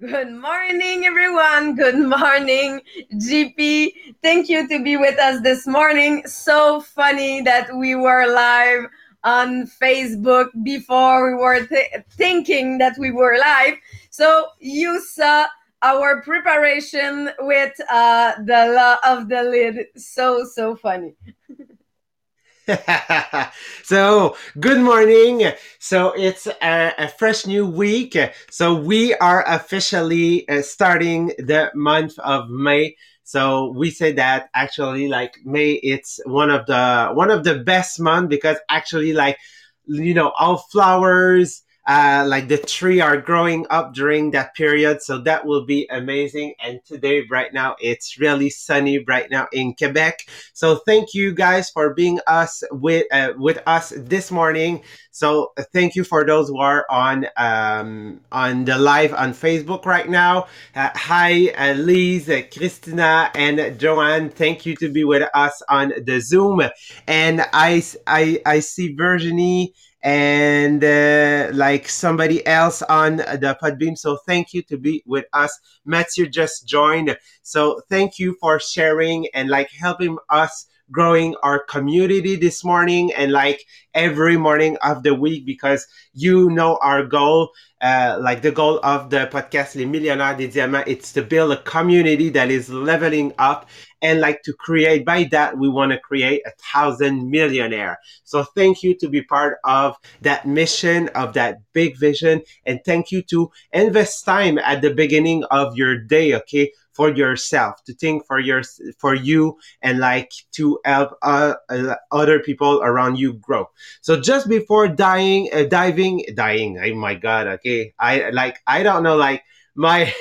Good morning, everyone. Good morning, GP. Thank you to be with us this morning. So funny that we were live on Facebook before we were th- thinking that we were live. So you saw our preparation with uh, the law of the lid. So, so funny. so good morning. So it's a, a, fresh new week. So we are officially uh, starting the month of may. So we say that actually like may it's one of the one of the best month because actually like you know all flowers uh, like the tree are growing up during that period. So that will be amazing. And today, right now, it's really sunny right now in Quebec. So thank you guys for being us with uh, with us this morning. So thank you for those who are on um, on the live on Facebook right now. Uh, hi, uh, Lise, uh, Christina, and Joanne. Thank you to be with us on the Zoom. And I I I see Virginie and uh, like somebody else on the Podbean. So thank you to be with us. Matthew just joined. So thank you for sharing and like helping us growing our community this morning and like every morning of the week because you know our goal uh, like the goal of the podcast Les Millionnaires des Diamants. It's to build a community that is leveling up and like to create. By that we want to create a thousand millionaire so thank you to be part of that mission of that big vision and thank you to invest time at the beginning of your day okay for yourself to think for your for you and like to help uh, other people around you grow so just before dying uh, diving dying oh my god okay i like i don't know like my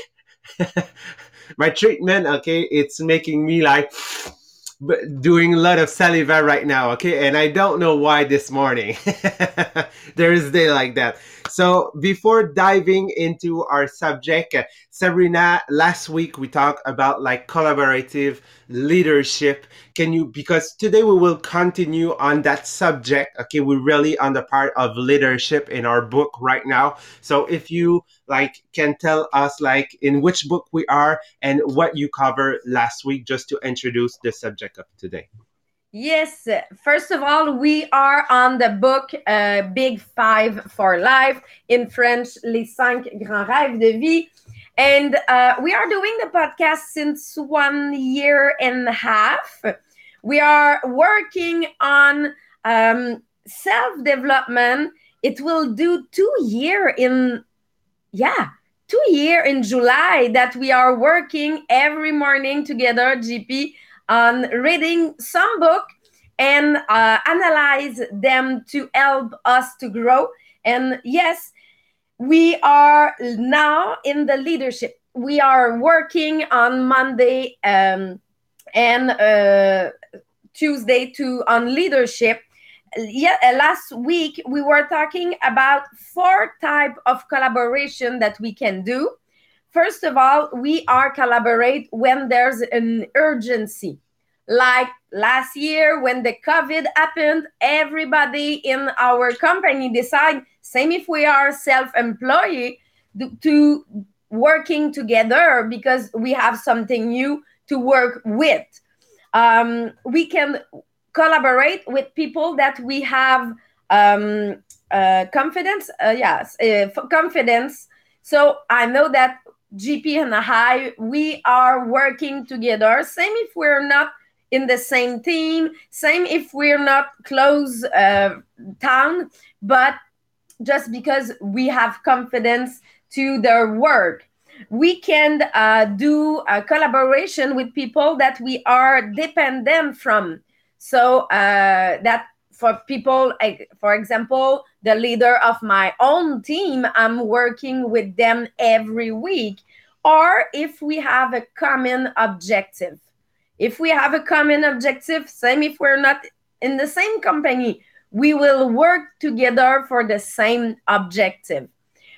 my treatment, okay, it's making me like doing a lot of saliva right now, okay? And I don't know why this morning. there is day like that. So before diving into our subject, Sabrina, last week we talked about like collaborative leadership. Can you, because today we will continue on that subject. Okay. We're really on the part of leadership in our book right now. So if you like can tell us like in which book we are and what you covered last week, just to introduce the subject of today. Yes, first of all, we are on the book uh, Big Five for Life in French, Les Cinq Grands Rêves de Vie. And uh, we are doing the podcast since one year and a half. We are working on um, self development. It will do two year in, yeah, two year in July that we are working every morning together, GP, on reading some book and uh, analyze them to help us to grow. And yes, we are now in the leadership. We are working on Monday um, and uh, Tuesday to on leadership. Yeah, uh, last week we were talking about four type of collaboration that we can do. First of all, we are collaborate when there's an urgency. Like last year when the COVID happened, everybody in our company decide same if we are self-employed to working together because we have something new to work with. Um, we can collaborate with people that we have um, uh, confidence uh, yes uh, confidence. So i know that gp and i we are working together. Same if we're not in the same team. Same if we're not close uh, town but just because we have confidence to their work. We can uh, do a collaboration with people that we are dependent from. So uh, that for people like, for example the leader of my own team i'm working with them every week. Or if we have a common objective if we have a common objective same if we're not in the same company we will work together for the same objective.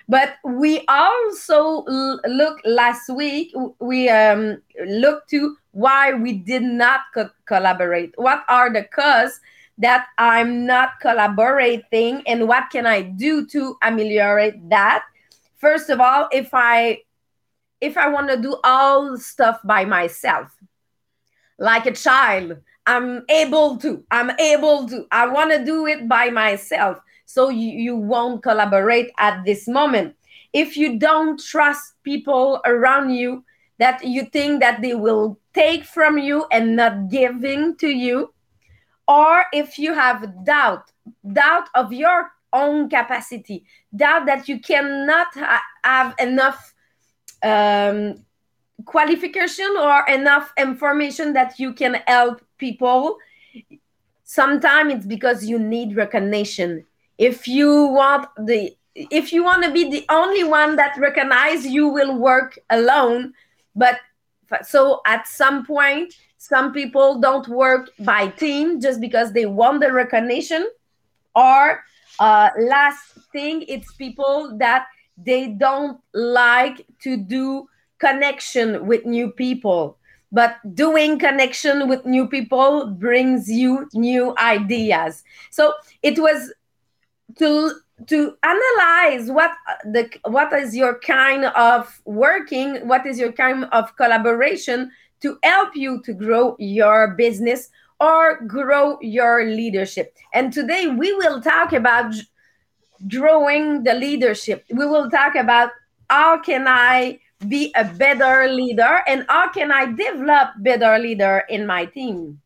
But we also look last week we um, looked to why we did not co- collaborate. What are the cause that i'm not collaborating and what can i do to ameliorate that? First of all if i if I want to do all stuff by myself, like a child, I'm able to, I'm able to, I want to do it by myself. So you, you won't collaborate at this moment. If you don't trust people around you that you think that they will take from you and not giving to you, or if you have doubt, doubt of your own capacity, doubt that you cannot ha- have enough um, qualification or enough information that you can help people sometimes it's because you need recognition. If you want the if you want to be the only one that recognize you will work alone. But so at some point some people don't work by team just because they want the recognition. Or uh, last thing it's people that they don't like to do connection with new people. But doing connection with new people brings you new ideas. So it was to to analyze what the what is your kind of working what is your kind of collaboration to help you to grow your business or grow your leadership. And today we will talk about growing the leadership. We will talk about how can i be a better leader and how can I develop better leader in my team?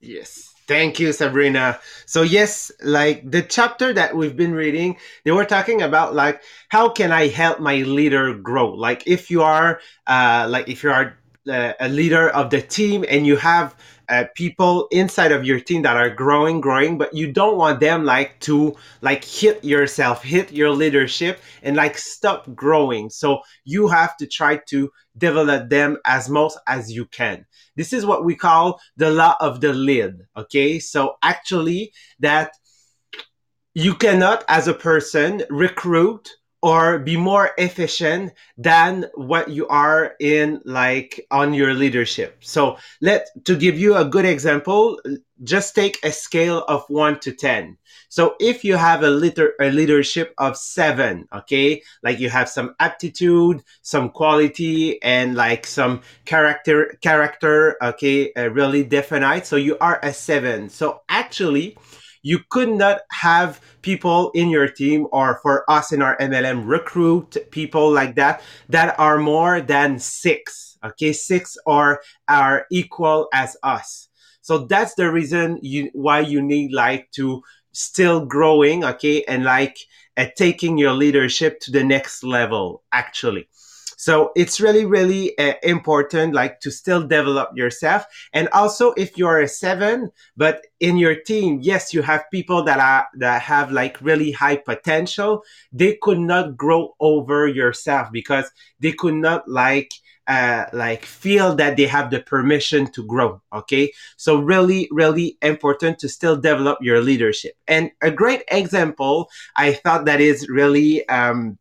Yes. Thank you, Sabrina. So yes, like the chapter that we've been reading, they were talking about like how can I help my leader grow? Like if you are uh like if you are uh, a leader of the team and you have uh, people inside of your team that are growing growing but you don't want them like to like hit yourself hit your leadership and like stop growing. So you have to try to develop them as most as you can. This is what we call the law of the lid okay? So actually that you cannot as a person recruit or be more efficient than what you are in like on your leadership. So let to give you a good example just take a scale of 1 to 10 so if you have a leader a leadership of 7 okay like you have some aptitude some quality and like some character character okay uh, really definite so you are a 7 so actually you could not have people in your team or for us in our MLM recruit people like that that are more than six. Okay, six are are equal as us. So that's the reason you why you need like to still growing, okay, and like uh, taking your leadership to the next level actually. So it's really, really uh, important, like to still develop yourself. And also, if you're a seven, but in your team, yes, you have people that are that have like really high potential. They could not grow over yourself because they could not like uh, like feel that they have the permission to grow. Okay. So really, really important to still develop your leadership. And a great example I thought that is really, um,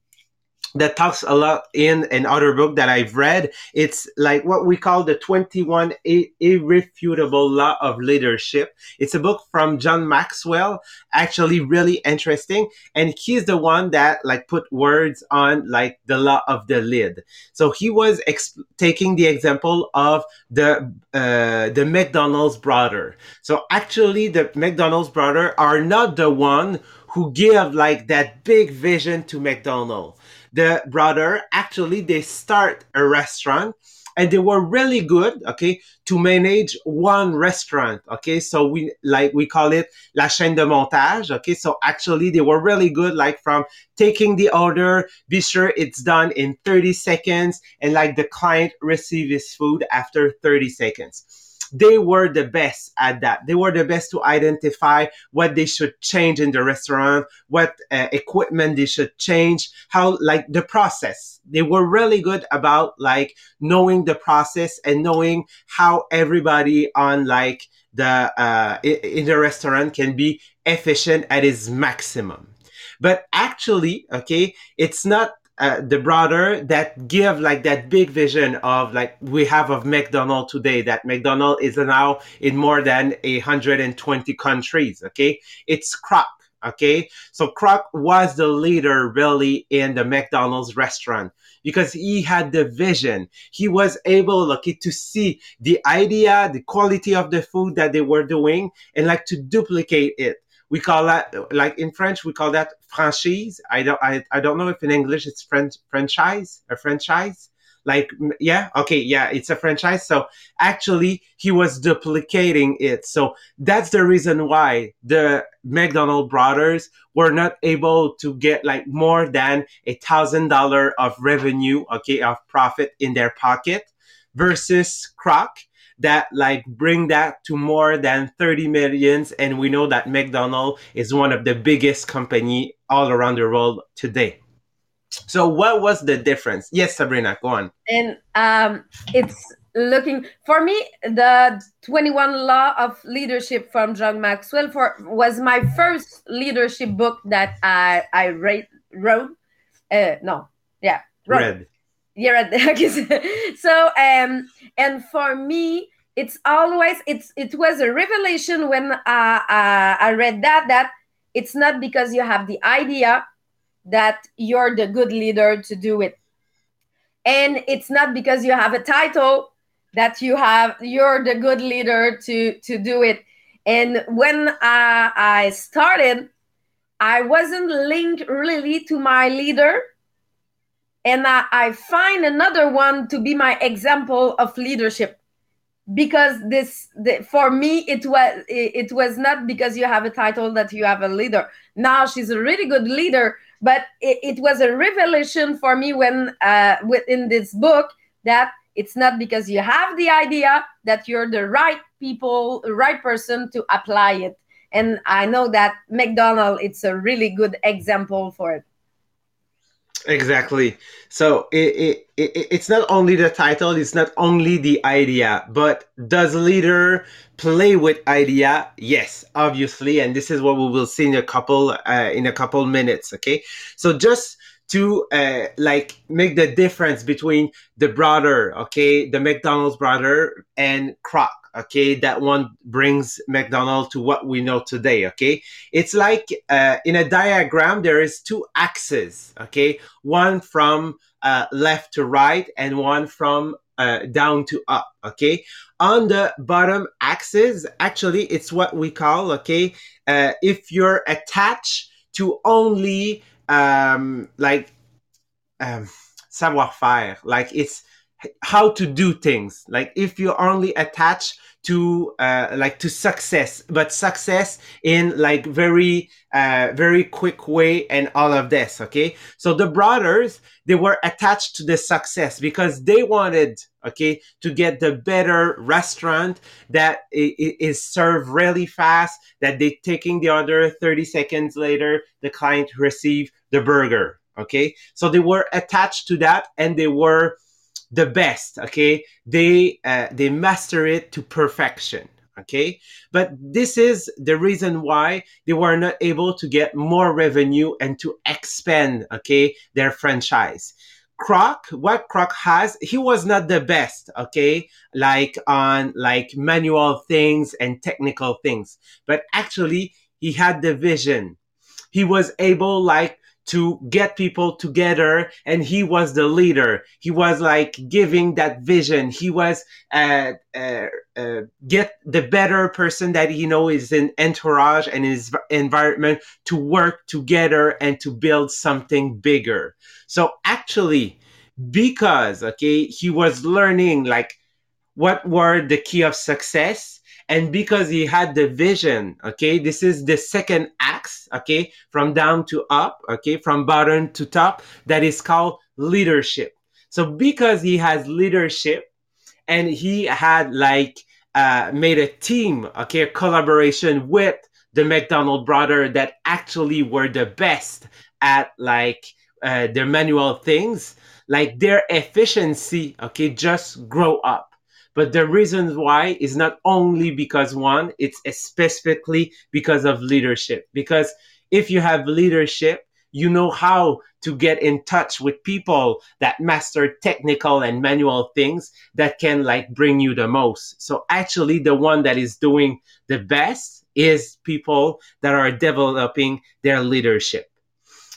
that talks a lot in another book that I've read. It's like what we call the 21 irrefutable law of leadership. It's a book from John Maxwell, actually really interesting. And he's the one that like put words on like the law of the lid. So he was exp- taking the example of the, uh, the McDonald's brother. So actually the McDonald's brother are not the one who give like that big vision to McDonald's the brother actually they start a restaurant and they were really good okay to manage one restaurant okay? So we like we call it la chaîne de montage okay? So actually they were really good like from taking the order be sure it's done in 30 seconds and like the client receive his food after 30 seconds they were the best at that. They were the best to identify what they should change in the restaurant, what uh, equipment they should change, how like the process. They were really good about like knowing the process and knowing how everybody on like the uh, in the restaurant can be efficient at its maximum. But actually, okay, it's not uh, the brother that give like that big vision of like we have of McDonald today that McDonald is now in more than 120 countries okay it's Kroc Okay. So Kroc was the leader really in the McDonald's restaurant because he had the vision. He was able, okay, to see the idea, the quality of the food that they were doing and like to duplicate it. We call that, like in French, we call that franchise. I don't, I, I don't know if in English it's French, franchise, a franchise. Like yeah okay yeah it's a franchise. So actually he was duplicating it. So that's the reason why the mcdonald brothers were not able to get like more than a thousand dollar of revenue okay of profit in their pocket versus Kroc that like bring that to more than 30 millions and we know that mcdonald is one of the biggest company all around the world today so what was the difference? Yes, Sabrina, go on. And um, it's looking for me the 21 law of leadership from john maxwell for was my first leadership book that i i write, wrote uh no yeah wrote. read yeah so um and for me it's always it's it was a revelation when uh, uh, i read that that it's not because you have the idea that you're the good leader to do it. And it's not because you have a title that you have you're the good leader to to do it. And when I, I started i wasn't linked really to my leader and I, I find another one to be my example of leadership. Because this the, for me it was it, it was not because you have a title that you have a leader. Now she's a really good leader but it, it was a revelation for me when uh, within this book that it's not because you have the idea that you're the right people right person to apply it. And i know that mcdonald it's a really good example for it Exactly. So it, it, it, it's not only the title, it's not only the idea, but does leader play with idea? Yes, obviously, and this is what we will see in a couple uh, in a couple minutes. Okay, so just to uh, like make the difference between the brother, okay, the McDonald's brother and Kroc okay that one brings mcdonald to what we know today okay? It's like uh, in a diagram there is two axes okay? One from uh, left to right and one from uh, down to up okay? On the bottom axis actually it's what we call okay uh, if you're attached to only um, like um, savoir faire like it's how to do things. Like if you only attach to uh, like to success but success in like very uh, very quick way and all of this okay? So the brothers they were attached to the success because they wanted okay to get the better restaurant that is served really fast that they taking the order 30 seconds later the client receive the burger okay? So they were attached to that and they were the best okay? They uh, they master it to perfection okay? But this is the reason why they were not able to get more revenue and to expand okay their franchise. Kroc, what Kroc has, he was not the best, okay, like on like manual things and technical things, but actually he had the vision. He was able like to get people together and he was the leader. He was like giving that vision. He was uh, uh, uh, get the better person that he know is in entourage and his environment to work together and to build something bigger. So actually because okay he was learning like what were the key of success and because he had the vision, okay, this is the second axe, okay, from down to up, okay, from bottom to top, that is called leadership. So because he has leadership and he had like uh, made a team, okay, a collaboration with the McDonald brother that actually were the best at like uh, their manual things, like their efficiency, okay, just grow up. But the reasons why is not only because one, it's specifically because of leadership. Because if you have leadership, you know how to get in touch with people that master technical and manual things that can like bring you the most. So actually the one that is doing the best is people that are developing their leadership.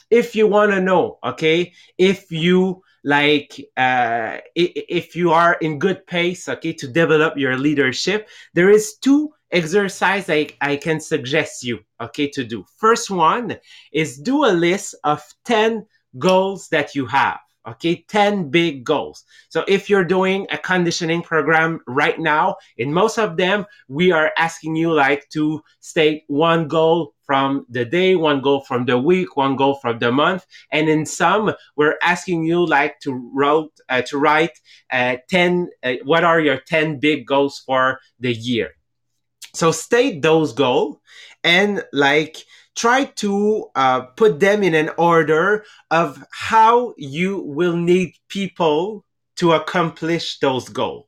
If you want to know, okay, if you like uh, if you are in good pace okay to develop your leadership there is two exercise I, I can suggest you okay to do. First one is do a list of 10 goals that you have okay 10 big goals. So if you're doing a conditioning program right now in most of them we are asking you like to state one goal from the day one goal from the week one goal from the month and in some we're asking you like to write uh, to write uh, 10 uh, what are your 10 big goals for the year so state those goals and like try to uh, put them in an order of how you will need people to accomplish those goals.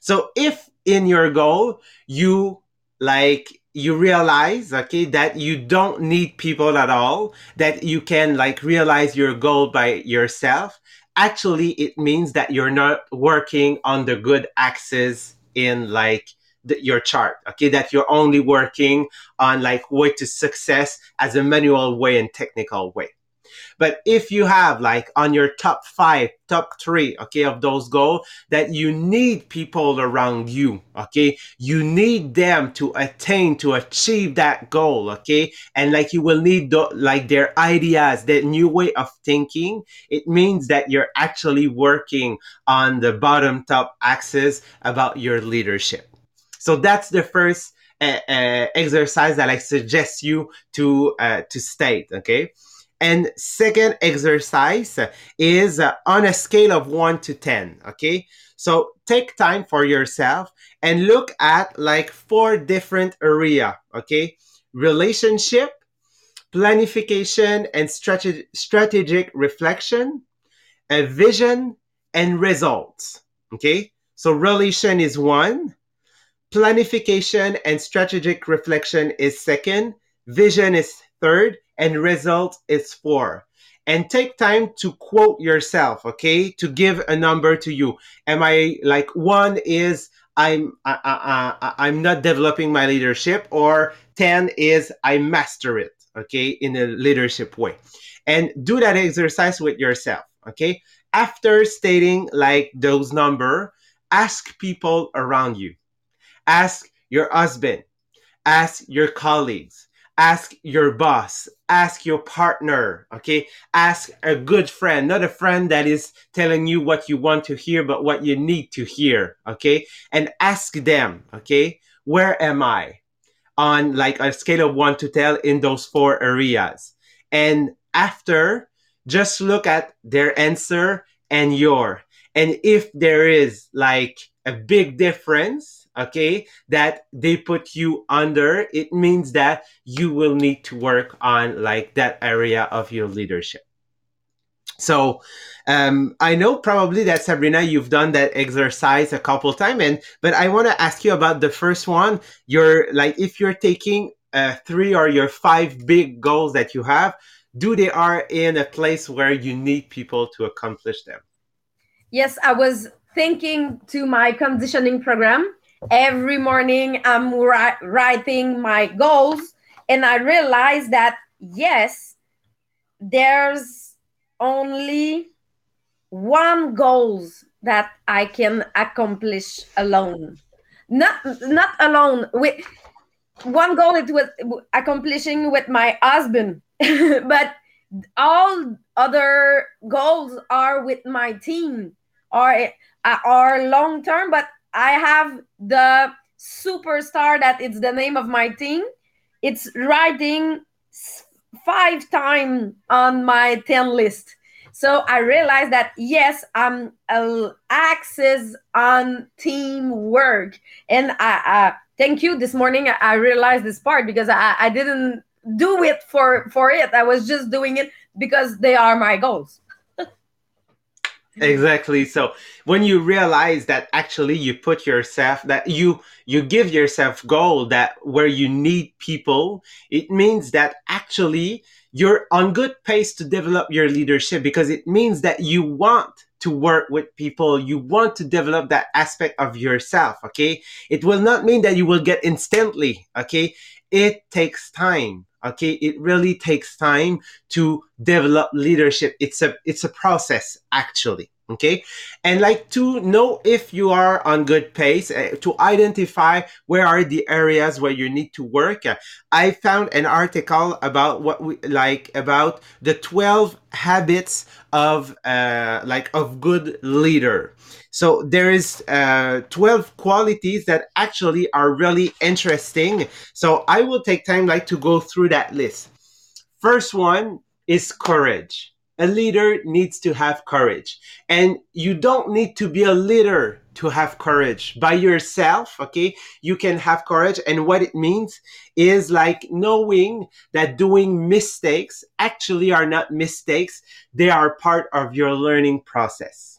So if in your goal you like you realize okay that you don't need people at all that you can like realize your goal by yourself. Actually it means that you're not working on the good axis in like the, your chart okay? That you're only working on like way to success as a manual way and technical way but if you have like on your top five, top three, okay, of those goals that you need people around you, okay, you need them to attain, to achieve that goal, okay, and like you will need the, like their ideas, their new way of thinking. It means that you're actually working on the bottom top axis about your leadership. So that's the first uh, uh, exercise that I suggest you to uh, to state. Okay. And second exercise is uh, on a scale of one to 10. Okay. So take time for yourself and look at like four different area. Okay. Relationship, planification and strate- strategic reflection, a vision and results. Okay. So relation is one, planification and strategic reflection is second, vision is third, and result is four. And take time to quote yourself, okay? To give a number to you. Am I like one is I'm I, I, I, I'm not developing my leadership, or ten is I master it, okay, in a leadership way. And do that exercise with yourself, okay? After stating like those number, ask people around you. Ask your husband, ask your colleagues, ask your boss. Ask your partner okay? Ask a good friend not a friend that is telling you what you want to hear but what you need to hear okay? And ask them okay? Where am i? On like a scale of 1 to 10 in those four areas. And after just look at their answer and your. And if there is like a big difference okay, that they put you under, it means that you will need to work on like that area of your leadership. So um, I know probably that Sabrina, you've done that exercise a couple times, and but I want to ask you about the first one. You're like if you're taking uh, three or your five big goals that you have, do they are in a place where you need people to accomplish them? Yes, I was thinking to my conditioning program every morning i'm ri- writing my goals and i realize that yes there's only one goals that i can accomplish alone. Not not alone with one goal it was accomplishing with my husband but all other goals are with my team or uh, are long term but I have the superstar that it's the name of my team. It's riding five times on my 10 list. So I realized that yes, I'm a axis on teamwork. And I, thank you. This morning I realized this part because I, I didn't do it for for it. I was just doing it because they are my goals. Exactly. So when you realize that actually you put yourself that you you give yourself goal that where you need people it means that actually you're on good pace to develop your leadership because it means that you want to work with people. You want to develop that aspect of yourself okay? It will not mean that you will get instantly okay? It takes time. Okay. It really takes time to develop leadership. It's a, it's a process actually. Okay. And like to know if you are on good pace, uh, to identify where are the areas where you need to work. Uh, I found an article about what we like about the 12 habits of, uh, like of good leader. So there is uh, 12 qualities that actually are really interesting. So I will take time like to go through that list. First one is courage. A leader needs to have courage. And you don't need to be a leader to have courage by yourself. Okay. You can have courage. And what it means is like knowing that doing mistakes actually are not mistakes. They are part of your learning process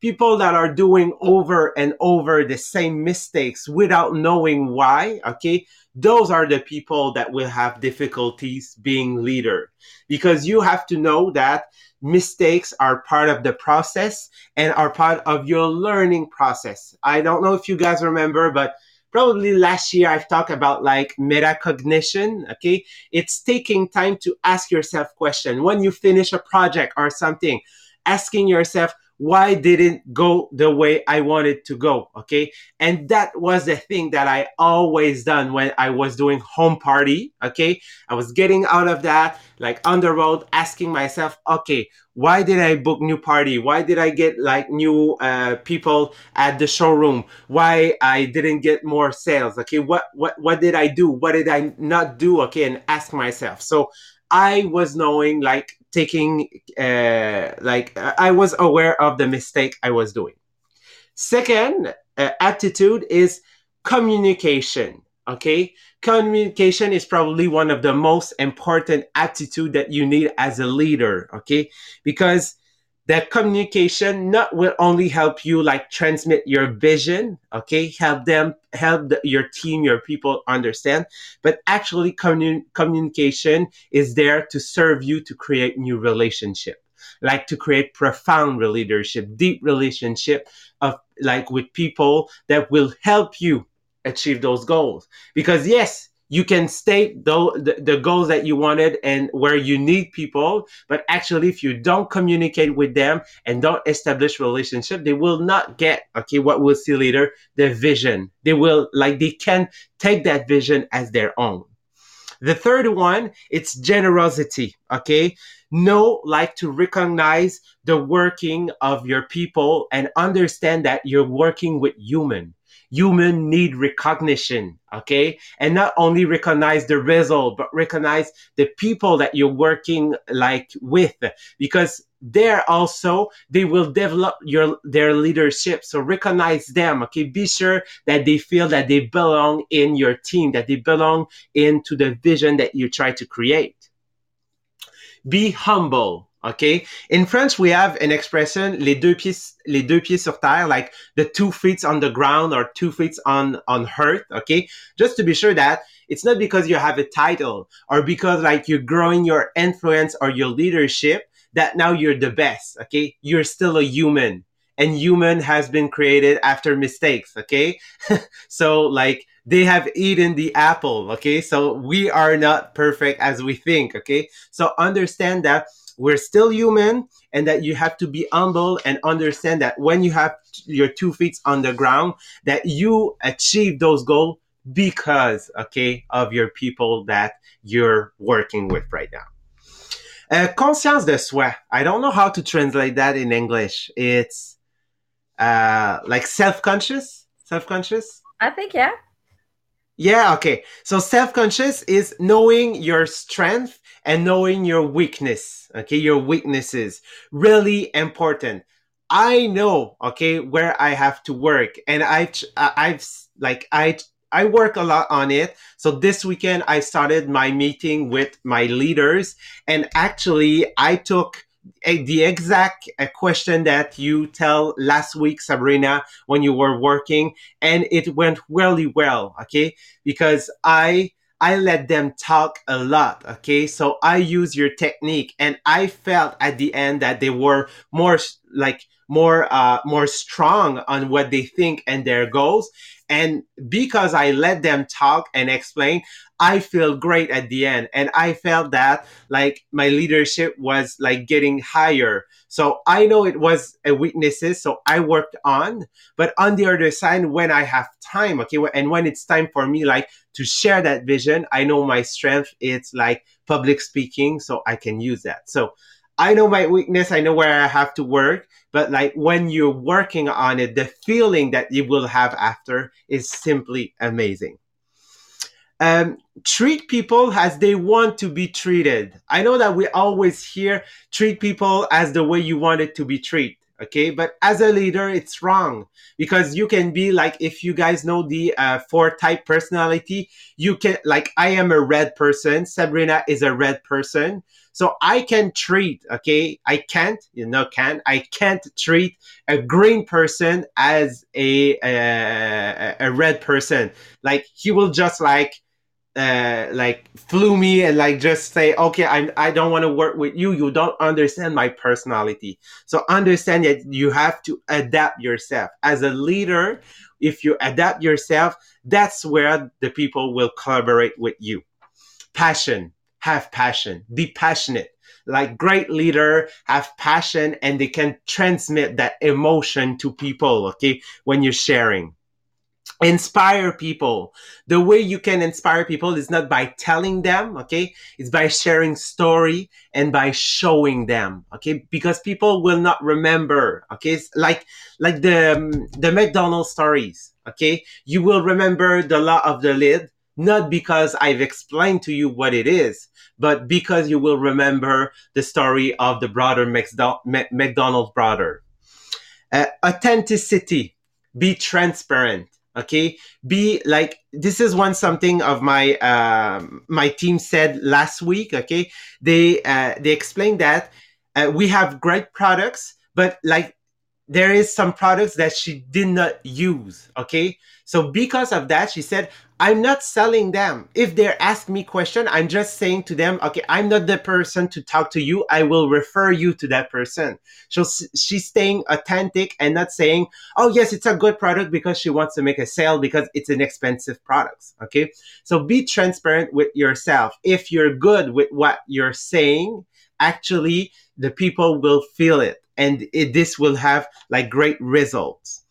people that are doing over and over the same mistakes without knowing why, okay, those are the people that will have difficulties being leader because you have to know that mistakes are part of the process and are part of your learning process. I don't know if you guys remember, but probably last year I've talked about like metacognition. Okay. It's taking time to ask yourself question when you finish a project or something, asking yourself, why didn't go the way I wanted to go? Okay. And that was the thing that I always done when I was doing home party. Okay. I was getting out of that, like on the road, asking myself, okay, why did I book new party? Why did I get like new uh, people at the showroom? Why I didn't get more sales? Okay. What, what, what did I do? What did I not do? Okay. And ask myself. So I was knowing like taking uh, like I was aware of the mistake I was doing. Second uh, attitude is communication. Okay, communication is probably one of the most important attitude that you need as a leader. Okay, because that communication not will only help you like transmit your vision okay? Help them help the, your team your people understand. But actually commun- communication is there to serve you to create new relationship. Like to create profound leadership deep relationship of like with people that will help you achieve those goals. Because yes you can state the, the, goals that you wanted and where you need people but actually if you don't communicate with them and don't establish relationship they will not get okay what we'll see later the vision. They will like they can take that vision as their own. The third one it's generosity okay? Know like to recognize the working of your people and understand that you're working with human human need recognition, okay? And not only recognize the result, but recognize the people that you're working like with. Because there also they will develop your their leadership. So recognize them okay? Be sure that they feel that they belong in your team that they belong into the vision that you try to create. Be humble Okay. In French, we have an expression, les deux pieds, les deux pieds sur terre, like the two feet on the ground or two feet on, on earth. Okay. Just to be sure that it's not because you have a title or because like you're growing your influence or your leadership that now you're the best. Okay. You're still a human and human has been created after mistakes. Okay. so like, they have eaten the apple. Okay. So we are not perfect as we think. Okay. So understand that we're still human and that you have to be humble and understand that when you have your two feet on the ground that you achieve those goals because okay of your people that you're working with right now. Uh, conscience de soi. I don't know how to translate that in english. It's uh, like self-conscious? Self-conscious? I think yeah. Yeah, okay. So self-conscious is knowing your strength and knowing your weakness. Okay, your weaknesses. Really important. I know, okay, where I have to work and I I've like I I work a lot on it. So this weekend I started my meeting with my leaders and actually I took a, the exact uh, question that you tell last week, Sabrina, when you were working, and it went really well. Okay, because I I let them talk a lot. Okay, so I use your technique, and I felt at the end that they were more like more uh more strong on what they think and their goals And because I let them talk and explain, I feel great at the end. And I felt that like my leadership was like getting higher. So I know it was a weaknesses. So I worked on, but on the other side, when I have time, okay. And when it's time for me, like to share that vision, I know my strength. It's like public speaking. So I can use that. So I know my weakness. I know where I have to work. But like when you're working on it, the feeling that you will have after is simply amazing. Um, treat people as they want to be treated. I know that we always hear treat people as the way you want it to be treated. Okay, but as a leader, it's wrong because you can be like, if you guys know the uh, four type personality, you can like, I am a red person. Sabrina is a red person. So I can treat, okay, I can't, you know, can I can't treat a green person as a a, a red person. Like he will just like uh, like flew me and like just say, okay, I, I don't want to work with you. You don't understand my personality. So understand that you have to adapt yourself as a leader. If you adapt yourself, that's where the people will collaborate with you. Passion, have passion, be passionate. Like great leader have passion and they can transmit that emotion to people. Okay. When you're sharing inspire people. The way you can inspire people is not by telling them okay? It's by sharing story and by showing them okay? Because people will not remember okay? It's like like the um, the mcdonald's stories okay? You will remember the law of the lid not because i've explained to you what it is but because you will remember the story of the brother mcdonald's brother. Uh, authenticity. Be transparent okay? Be like this is one something of my um, my team said last week okay? They uh, they explained that uh, we have great products but like there is some products that she did not use okay so because of that she said I'm not selling them. If they're asking me question, I'm just saying to them, okay, I'm not the person to talk to you. I will refer you to that person. So she's staying authentic and not saying, oh yes, it's a good product because she wants to make a sale because it's an expensive product. Okay. So be transparent with yourself. If you're good with what you're saying, actually the people will feel it and it, this will have like great results.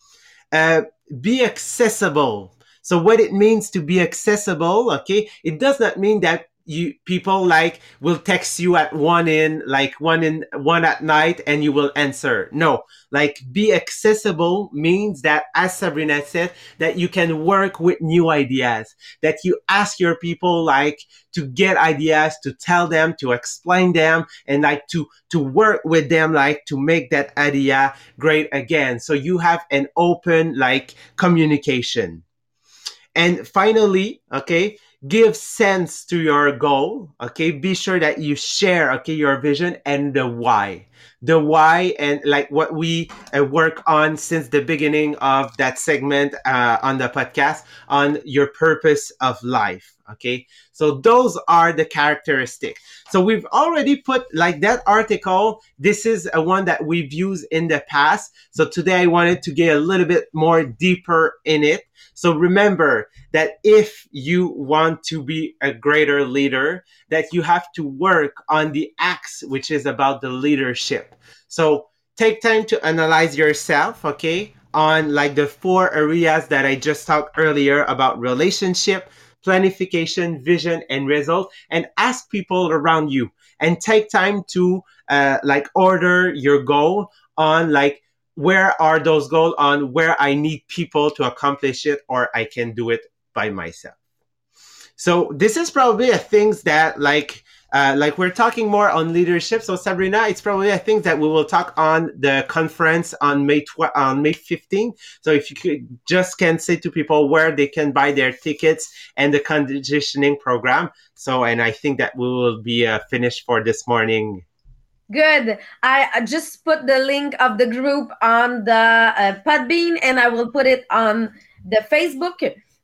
Uh, be accessible so what it means to be accessible, okay, it does not mean that you people like will text you at one in like one in one at night and you will answer. No. Like be accessible means that as sabrina said that you can work with new ideas. That you ask your people like to get ideas to tell them to explain them and like to to work with them like to make that idea great again. So you have an open like communication. And finally, okay, give sense to your goal. Okay, be sure that you share, okay, your vision and the why. The why and like what we uh, work on since the beginning of that segment uh, on the podcast on your purpose of life. Okay, so those are the characteristics. So we've already put like that article. This is a one that we've used in the past. So today I wanted to get a little bit more deeper in it. So remember that if you want to be a greater leader, that you have to work on the acts, which is about the leadership. So take time to analyze yourself, okay? On like the four areas that I just talked earlier about relationship, planification, vision, and result, and ask people around you and take time to uh, like order your goal on like where are those goals on where I need people to accomplish it or I can do it by myself. So this is probably a things that like uh, like we're talking more on leadership. So Sabrina, it's probably a thing that we will talk on the conference on May tw- on May 15. So if you could just can say to people where they can buy their tickets and the conditioning program. So and I think that we will be uh, finished for this morning. Good. I just put the link of the group on the uh, Podbean and I will put it on the Facebook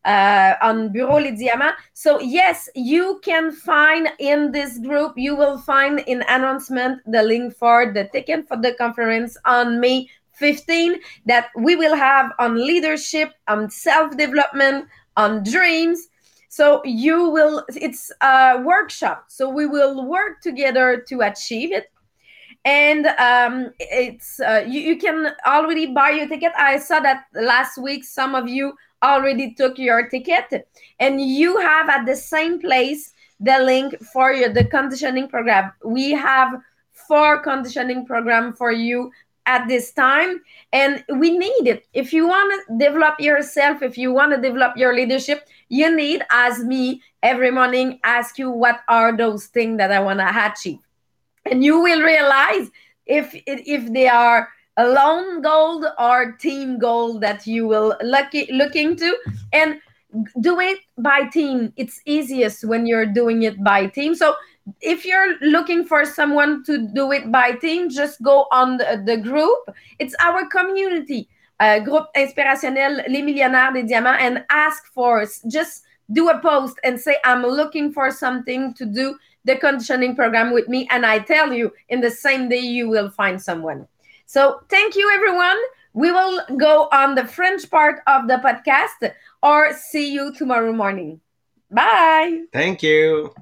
uh, on Bureau Les Diamants. So yes, you can find in this group, you will find in announcement the link for the ticket for the conference on May 15 that we will have on leadership, on self development, on dreams. So you will, it's a workshop. So we will work together to achieve it. And um, it's uh, you, you can already buy your ticket. I saw that last week. Some of you already took your ticket, and you have at the same place the link for your, the conditioning program. We have four conditioning program for you at this time and we need it if you want to develop yourself if you want to develop your leadership you need as me every morning ask you what are those things that i want to achieve and you will realize if if they are a lone goal or team goal that you will look, look into and do it by team. It's easiest when you're doing it by team. So if you're looking for someone to do it by team just go on the, the group. It's our community. Uh, groupe inspirationnel les millionnaires des diamants and ask for us. just do a post and say i'm looking for something to do the conditioning program with me and i tell you in the same day you will find someone so thank you everyone we will go on the French part of the podcast or see you tomorrow morning. Bye. Thank you.